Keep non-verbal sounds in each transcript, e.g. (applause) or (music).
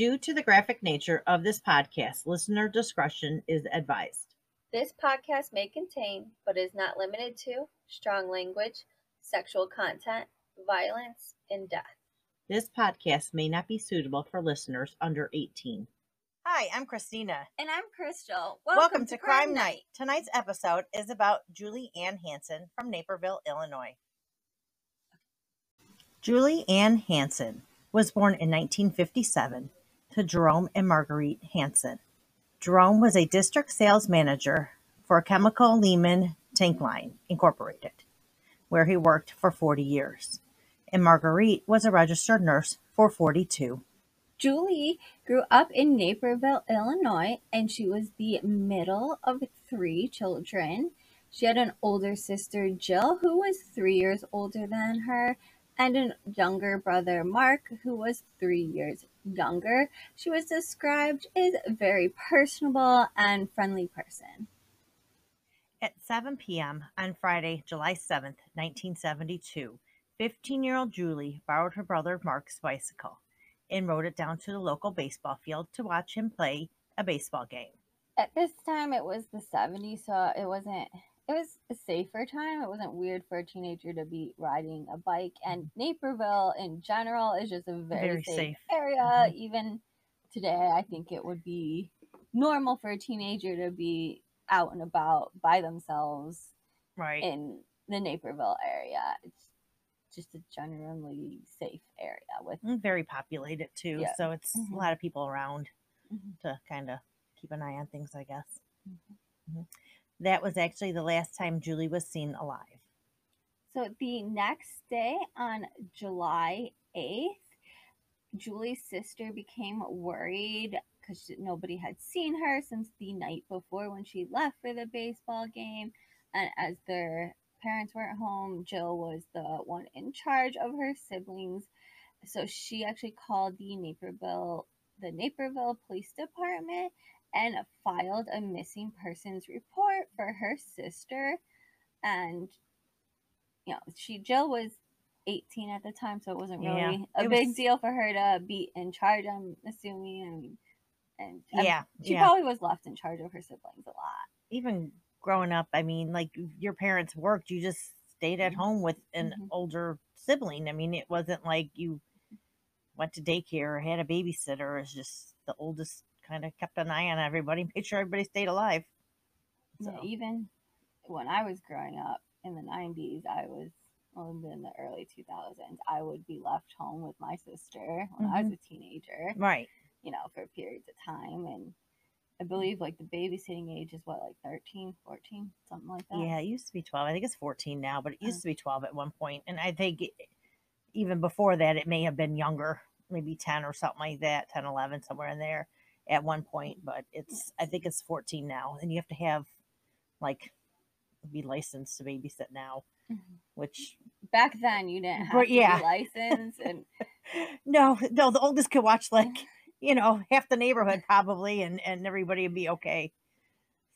Due to the graphic nature of this podcast, listener discretion is advised. This podcast may contain, but is not limited to, strong language, sexual content, violence, and death. This podcast may not be suitable for listeners under 18. Hi, I'm Christina. And I'm Crystal. Welcome, to, Crime Night. Tonight's episode is about Julie Ann Hanson from Naperville, Illinois. Julie Ann Hanson was born in 1957 to Jerome and Marguerite Hanson. Jerome was a district sales manager for Chemical Leaman Tank Line, Incorporated, where he worked for 40 years. And Marguerite was a registered nurse for 42. Julie grew up in Naperville, Illinois, and she was the middle of three children. She had an older sister, Jill, who was three years older than her, and a younger brother, Mark, who was three years younger. She was described as a very personable and friendly person. At 7 p.m. on Friday, July 7th, 1972, 15 year old Julie borrowed her brother Mark's bicycle and rode it down to the local baseball field to watch him play a baseball game. At this time, it was the 70s, so it wasn't it was a safer time. It wasn't weird for a teenager to be riding a bike. And mm-hmm. Naperville in general is just a very, very safe, safe, area. Mm-hmm. Even today, I think it would be normal for a teenager to be out and about by themselves right in the Naperville area. It's just a generally safe area with very populated too. Yeah. So it's mm-hmm. a lot of people around mm-hmm. to kind of keep an eye on things, I guess. Mm-hmm. That was actually the last time Julie was seen alive. So the next day on July 8th, Julie's sister became worried because nobody had seen her since the night before when she left for the baseball game. And as their parents weren't home, Jill was the one in charge of her siblings. So she actually called the Naperville the Naperville Police Department and filed a missing persons report for her sister. And, you know, she, Jill was 18 at the time, so it wasn't really yeah, a big was... deal for her to be in charge, I'm assuming. I mean, and yeah, she yeah. probably was left in charge of her siblings a lot. Even growing up, I mean, like your parents worked, you just stayed at mm-hmm. home with an mm-hmm. older sibling. I mean, it wasn't like you went to daycare or had a babysitter. It's just the oldest kind of kept an eye on everybody, (laughs) made sure everybody stayed alive. So. Yeah, even when I was growing up in the 90s, I was well, in the early 2000s, I would be left home with my sister when mm-hmm. I was mm-hmm. a teenager. Right. You know, for periods of time. And I believe like the babysitting age is what, like 13, 14, something like that? Yeah, it used to be 12. I think it's 14 now, but it used uh, to be 12 at one point. And I think it, even before that, it may have been younger, maybe 10 or something like that, 10, 11, somewhere in there at one point, but it's I think it's 14 now, and you have to have like be licensed to babysit now, mm-hmm. which back then you didn't have yeah. to be licensed and (laughs) no, no, the oldest could watch (laughs) like you know half the neighborhood probably, and and everybody would be okay.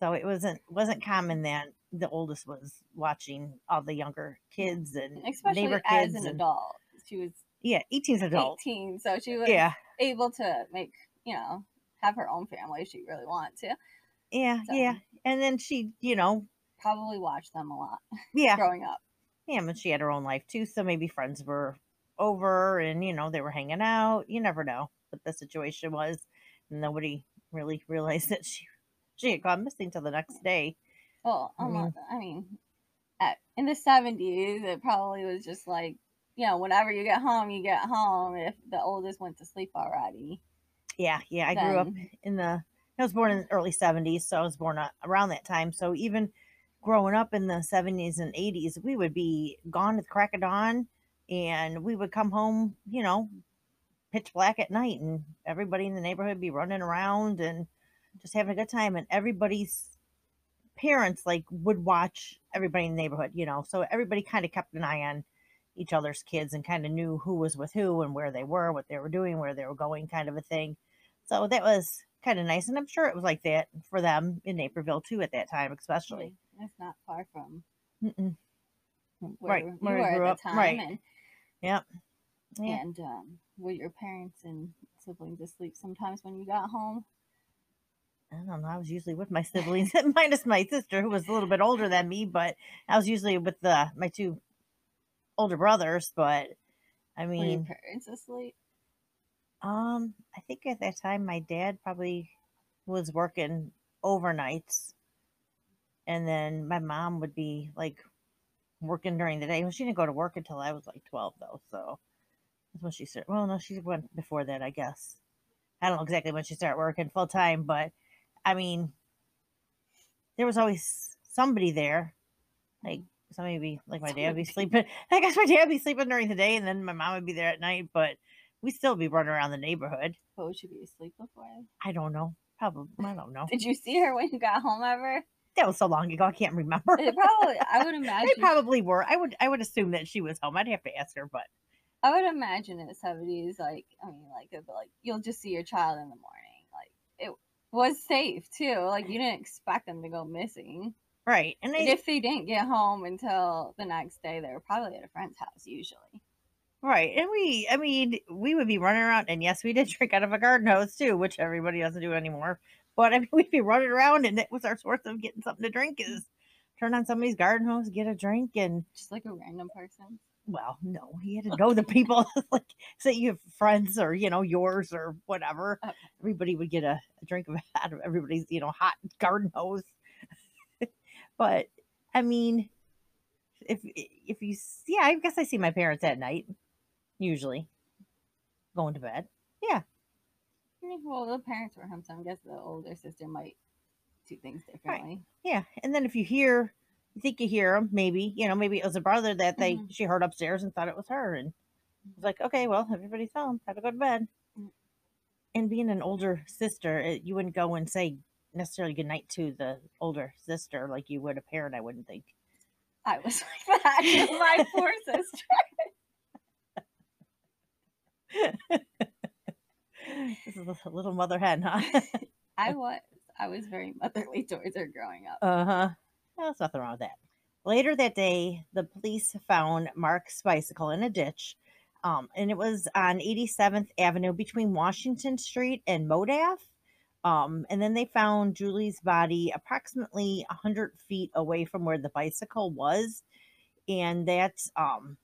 So it wasn't wasn't common then. the oldest was watching all the younger kids and especially neighbor kids as an and, adult. She was yeah, 18's adult. 18, so she was yeah. able to make you know have her own family if she really wants to. Yeah, so, yeah. And then she, you know, probably watched them a lot. (laughs) Yeah. growing up. Yeah, but she had her own life too. So maybe friends were over and, you know, they were hanging out. You never know what the situation was. Nobody really (laughs) realized that she she had gone missing till the next day. Well, I mean, I mean at, in the 70s, it probably was just like, you know, whenever you get home, you get home. If the oldest went to sleep already, yeah, yeah. I grew up in the. I was born in the early '70s, so I was born around that time. So even growing up in the '70s and '80s, we would be gone at the crack of dawn, and we would come home, you know, pitch black at night, and everybody in the neighborhood be running around and just having a good time, and everybody's parents like would watch everybody in the neighborhood, you know. So everybody kind of kept an eye on each other's kids and kind of knew who was with who and where they were, what they were doing, where they were going, kind of a thing. So that was kind of nice. And I'm sure it was like that for them in Naperville too at that time, especially. It's not far from Mm-mm. where right, where you were at the time. Right. And, yep. Yeah. And um, were your parents and siblings asleep sometimes when you got home? I don't know. I was usually with my siblings, (laughs) (laughs) minus my sister, who was a little bit older than me, but I was usually with the my two older brothers. But I Were your mean, parents asleep? um, I think at that time my dad probably was working overnights, and then my mom would be like working during the day. Well, she didn't go to work until I was like twelve, though. So that's when she started. Well, no, she went before that, I guess. I don't know exactly when she started working full time, but I mean, there was always somebody there. Like somebody would be like my dad would be sleeping. (laughs) I guess my dad would be sleeping during the day, and then my mom would be there at night. But we still be running around the neighborhood. But would she be asleep before? I don't know. Probably I don't know. Did you see her when you got home ever? That was so long ago. I can't remember. It probably. I would (laughs) imagine. They probably were. I would. I would assume that she was home. I'd have to ask her, but I would imagine in the seventies, like I mean, like like you'll just see your child in the morning. Like it was safe too. Like you didn't expect them to go missing. Right. And if they didn't get home until the next day, they were probably at a friend's house usually. right. And we. I mean, we would be running around, and yes, we did (laughs) drink out of a garden hose too, which everybody doesn't do anymore. But I mean, (laughs) we'd be running around, and it was our source of getting something to drink. Is turn on somebody's garden hose, get a drink, and Just like a random person. well, no, he had to know the (laughs) people. like, say you have friends or you know yours or whatever. Okay. Everybody would get a, a drink of out of everybody's you know hot garden hose. But I mean, if if you yeah, I guess I see my parents at night usually going to bed. Yeah, Well, the parents were home, so I guess the older sister might do things differently. Yeah, and then if you hear, you think you hear them, maybe you know maybe it was a brother that they Mhm. she heard upstairs and thought it was her, and was like, okay, well everybody's home, have to go to bed. Mm. And being an older sister, it, you wouldn't go and say necessarily good night to the older sister like you would a parent. I wouldn't think. I was (laughs) like that to (laughs) my poor sister. (laughs) this is a little mother hen, huh? I was. I was very motherly towards her growing up. Uh huh. There's nothing wrong with that. Later that day, the police found Mark's bicycle in a ditch, um, and it was on 87th Avenue between Washington Street and Modaff. Um, and then they found Julie's body approximately 100 feet away from where the bicycle was, and that um,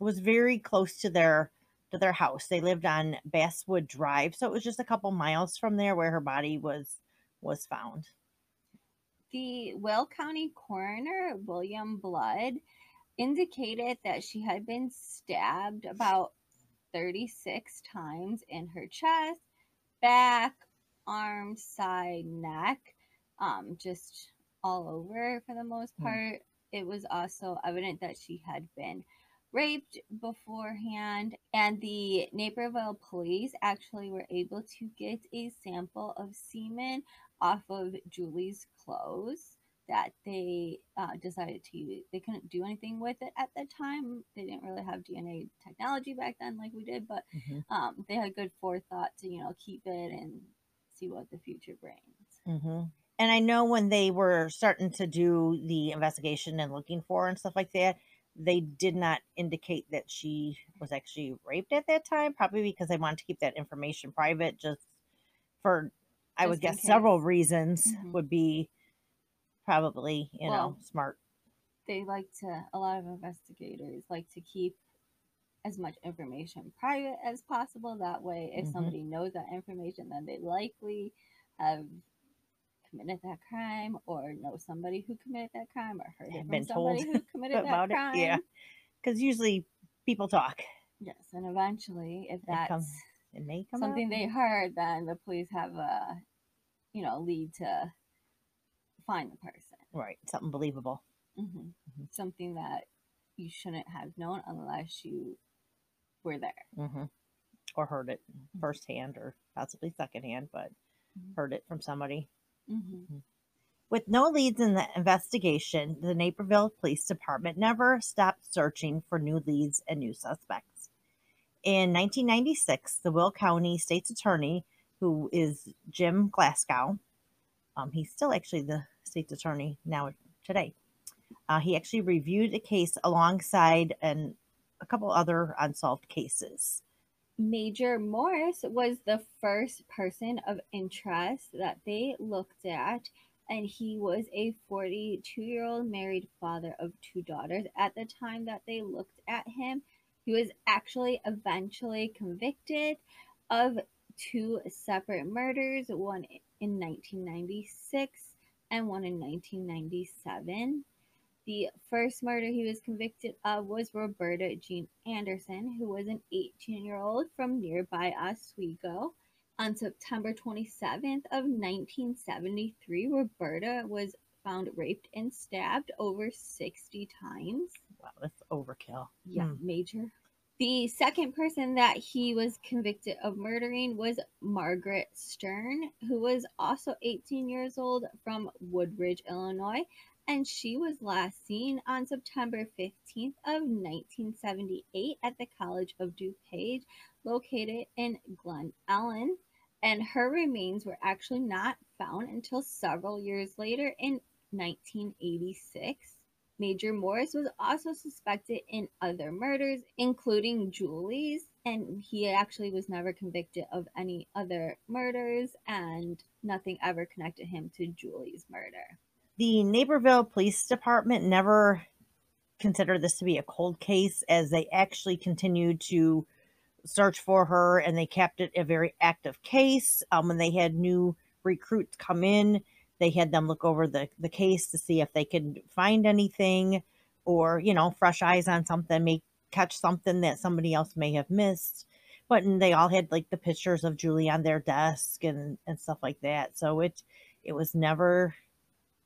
was very close to their to their house. They lived on Basswood Drive, so it was just a couple miles from there where her body was was found. The Will County coroner, William Blood, indicated that she had been stabbed about 36 times in her chest, back, arm, side, neck, um, just all over for the most Hmm. part. It was also evident that she had been raped beforehand, and the Naperville police actually were able to get a sample of semen off of Julie's clothes that they uh, decided to use. They couldn't do anything with it at the time. They didn't really have DNA technology back then like we did, but Mhm. um, they had good forethought to, you know, keep it and see what the future brings. hmm And I know when they were starting to do the investigation and looking for and stuff like that, they did not indicate that she was actually raped at that time, probably because they wanted to keep that information private just for, I would Just guess, several case. reasons Mhm. would be probably, you know, smart. They like to, a lot of investigators like to keep as much information private as possible. That way, if Mhm. somebody knows that information, then they likely have committed that crime or know somebody who committed that crime or heard it from been somebody told who committed that about it. Yeah. Because usually people talk. Yes, and eventually, if It comes- It may come out. something they heard, then the police have a, you know, lead to find the person. Right. Something believable. hmm Mhm. Something that you shouldn't have known unless you were there. hmm Or heard it firsthand or possibly secondhand, but Mhm. heard it from somebody. hmm With no leads in the investigation, the Naperville Police Department never stopped searching for new leads and new suspects. In 1996, the Will County State's Attorney, who is Jim Glasgow, um, he's still actually the State's Attorney now today. Uh, he actually reviewed a case alongside and a couple other unsolved cases. Major Morris was the first person of interest that they looked at, and he was a 42 year old married father of two daughters. At the time that they looked at him, he was actually eventually convicted of two separate murders, one in 1996 and one in 1997. The first murder he was convicted of was Roberta Jean Anderson, who was an 18 year old from nearby Oswego. On September 27th of 1973, Roberta was found raped and stabbed over 60 times. Wow, that's overkill. Yeah, Hmm. major. The second person that he was convicted of murdering was Margaret Stern, who was also 18 years old from Woodridge, Illinois, and she was last seen on September 15th of 1978 at the College of DuPage, located in Glen Ellyn, and her remains were actually not found until several years later in 1986. Major Morris was also suspected in other murders, including Julie's, and he actually was never convicted of any other murders, and nothing ever connected him to Julie's murder. The Naperville Police Department never considered this to be a cold case as they actually continued to search for her and they kept it a very active case. Um, when they had new recruits come in, they had them look over the, the case to see if they could find anything or, you know, fresh eyes on something, may catch something that somebody else may have missed. But and they all had like the pictures of Julie on their desk and, and stuff like that. So it it was never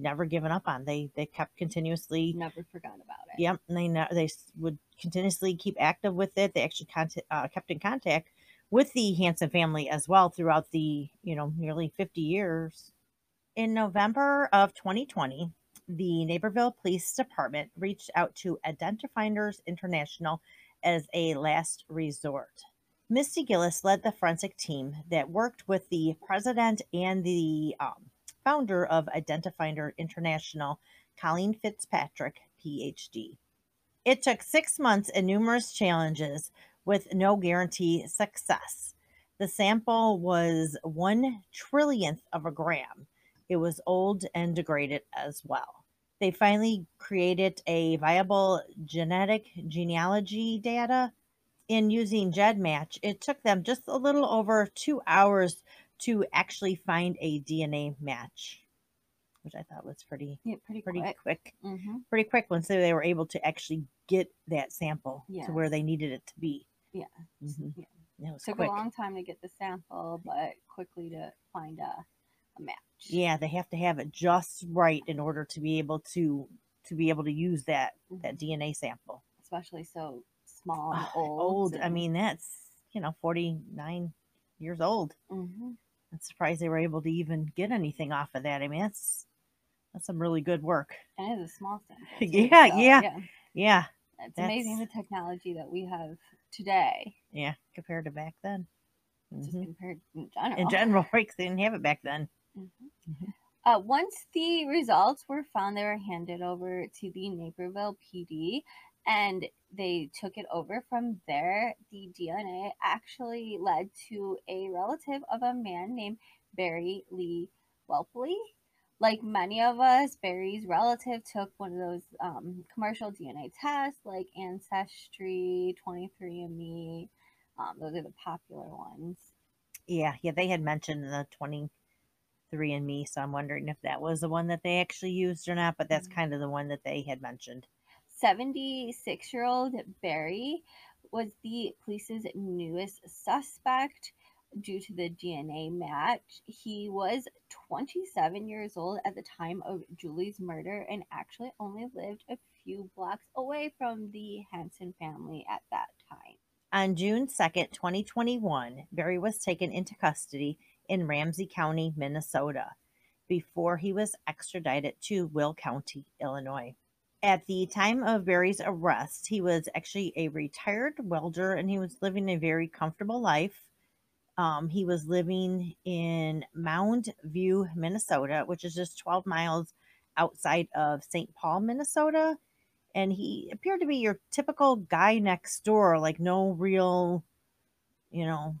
never given up on. They they kept continuously Never forgot about it. Yep, and they ne- they would continuously keep active with it. They actually contact, uh, kept in contact with the Hanson family as well throughout the you know nearly 50 years. In November of 2020, the Naperville Police Department reached out to Identifinders International as a last resort. Misty Gillis led the forensic team that worked with the president and the um, founder of Identifinder International, Colleen Fitzpatrick, PhD. It took six months and numerous challenges with no guarantee success. The sample was one trillionth of a gram. It was old and degraded as well. They finally created a viable genetic genealogy data. In using GEDmatch, it took them just a little over two hours to actually find a DNA match, which I thought was pretty Yeah, pretty, pretty quick. quick hmm pretty quick once they they were able to actually get that sample to where they needed it to be. Yeah. Mhm. Yeah. It was Took quick. a long time to get the sample, but quickly to find a, a match. Yeah, they have to have it just right in order to be able to to be able to use that that Mhm. DNA sample. Especially so small and old. old. I mean, that's you know forty nine years old. Mhm. I'm surprised they were able to even get anything off of that. I mean, that's that's some really good work. And it's a small sample. (laughs) too, Yeah, so, yeah. Yeah, It's amazing the technology that we have today, yeah. Compared to back then, just Mhm. compared in general. in general, (laughs) right? 'cause they didn't have it back then. Mhm. Mhm. Uh, once the results were found, they were handed over to the Naperville PD and they took it over from there. The DNA actually led to a relative of a man named Barry Lee Welpley. Like many of us, Barry's relative took one of those um, commercial DNA tests like Ancestry, 23andMe. Um, those are the popular ones. Yeah, yeah, they had mentioned the 23 and me, so I'm wondering if that was the one that they actually used or not, but that's Mhm. kind of the one that they had mentioned. 76 year old Barry was the police's newest suspect due to the DNA match. He was 27 years old at the time of Julie's murder and actually only lived a few blocks away from the Hanson family at that time. On June 2nd, 2021, Barry was taken into custody in Ramsey County, Minnesota, before he was extradited to Will County, Illinois. At the time of Barry's arrest, he was actually a retired welder and he was living a very comfortable life. Um, he was living in Mound View, Minnesota, which is just 12 miles outside of St. Paul, Minnesota. And he appeared to be your typical guy next door, like no real you know,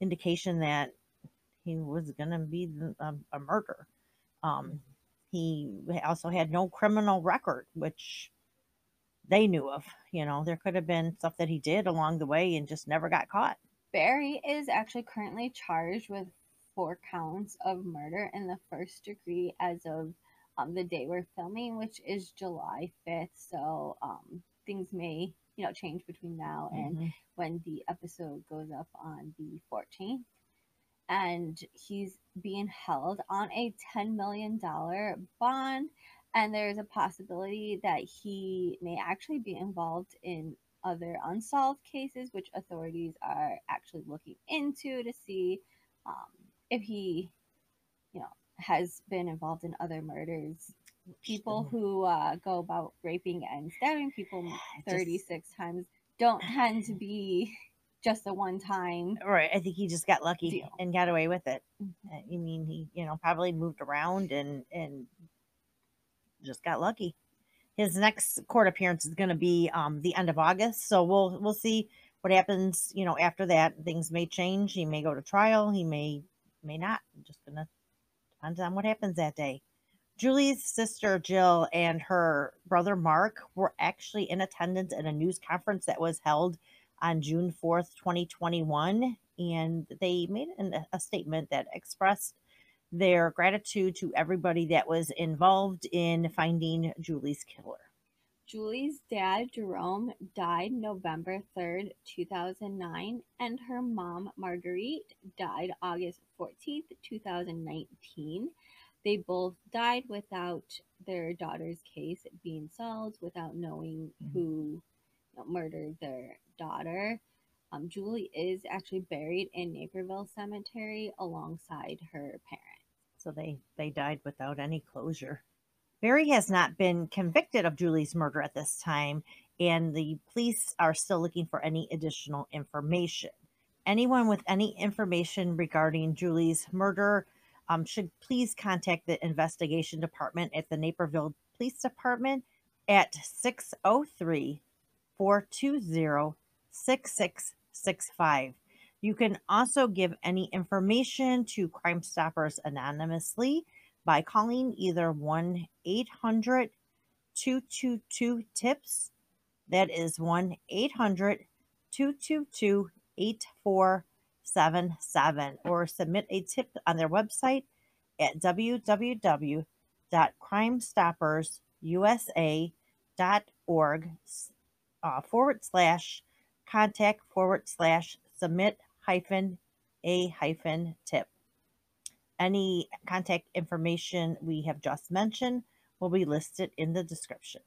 indication that he was going to be a, a. Um, he also had no criminal record, which they knew of. You know, there could have been stuff that he did along the way and just never got caught. Barry is actually currently charged with four counts of murder in the first degree as of um, the day we're filming, which is July 5th. So um, things may, you know, change between now and Mhm. when the episode goes up on the 14th. And he's being held on a $10 million bond. And there's a possibility that he may actually be involved in other unsolved cases, which authorities are actually looking into to see um, if he, you know, has been involved in other murders. People who uh, go about raping and stabbing people (sighs) Just- 36 times don't tend to be just a one time. Right. I think he just got lucky Deal. and got away with it. Mhm. Uh, You mean he, you know, probably moved around and and just got lucky. His next court appearance is going to be um the end of August, so we'll we'll see what happens. You know, after that, things may change. He may go to trial. He may may not. Just gonna depends on what happens that day. Julie's sister Jill and her brother Mark were actually in attendance at a news conference that was held on June 4th, 2021. And they made an, a statement that expressed their gratitude to everybody that was involved in finding Julie's killer. Julie's dad, Jerome, died November 3rd, 2009, and her mom, Marguerite, died August 14th, 2019. They both died without their daughter's case being solved, without knowing Mhm. who murdered their daughter. Um, Julie is actually buried in Naperville Cemetery alongside her parents. So they, they died without any closure. Barry has not been convicted of Julie's murder at this time, and the police are still looking for any additional information. Anyone with any information regarding Julie's murder um, should please contact the investigation department at the Naperville Police Department at 603 420 6665. You can also give any information to Crime Stoppers anonymously by calling either 1 800 222 TIPS. That is 1 800 222 8477 or submit a tip on their website at www.crimestoppersusa.org uh, forward slash contact forward slash submit hyphen a hyphen tip. Any contact information we have just mentioned will be listed in the description.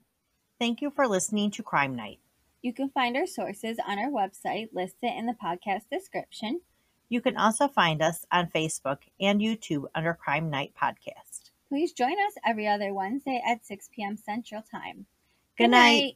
Thank you for listening to Crime Night. You can find our sources on our website listed in the podcast description. You can also find us on Facebook and YouTube under Crime Night Podcast. Please join us every other Wednesday at 6 p.m. Central Time. Good night.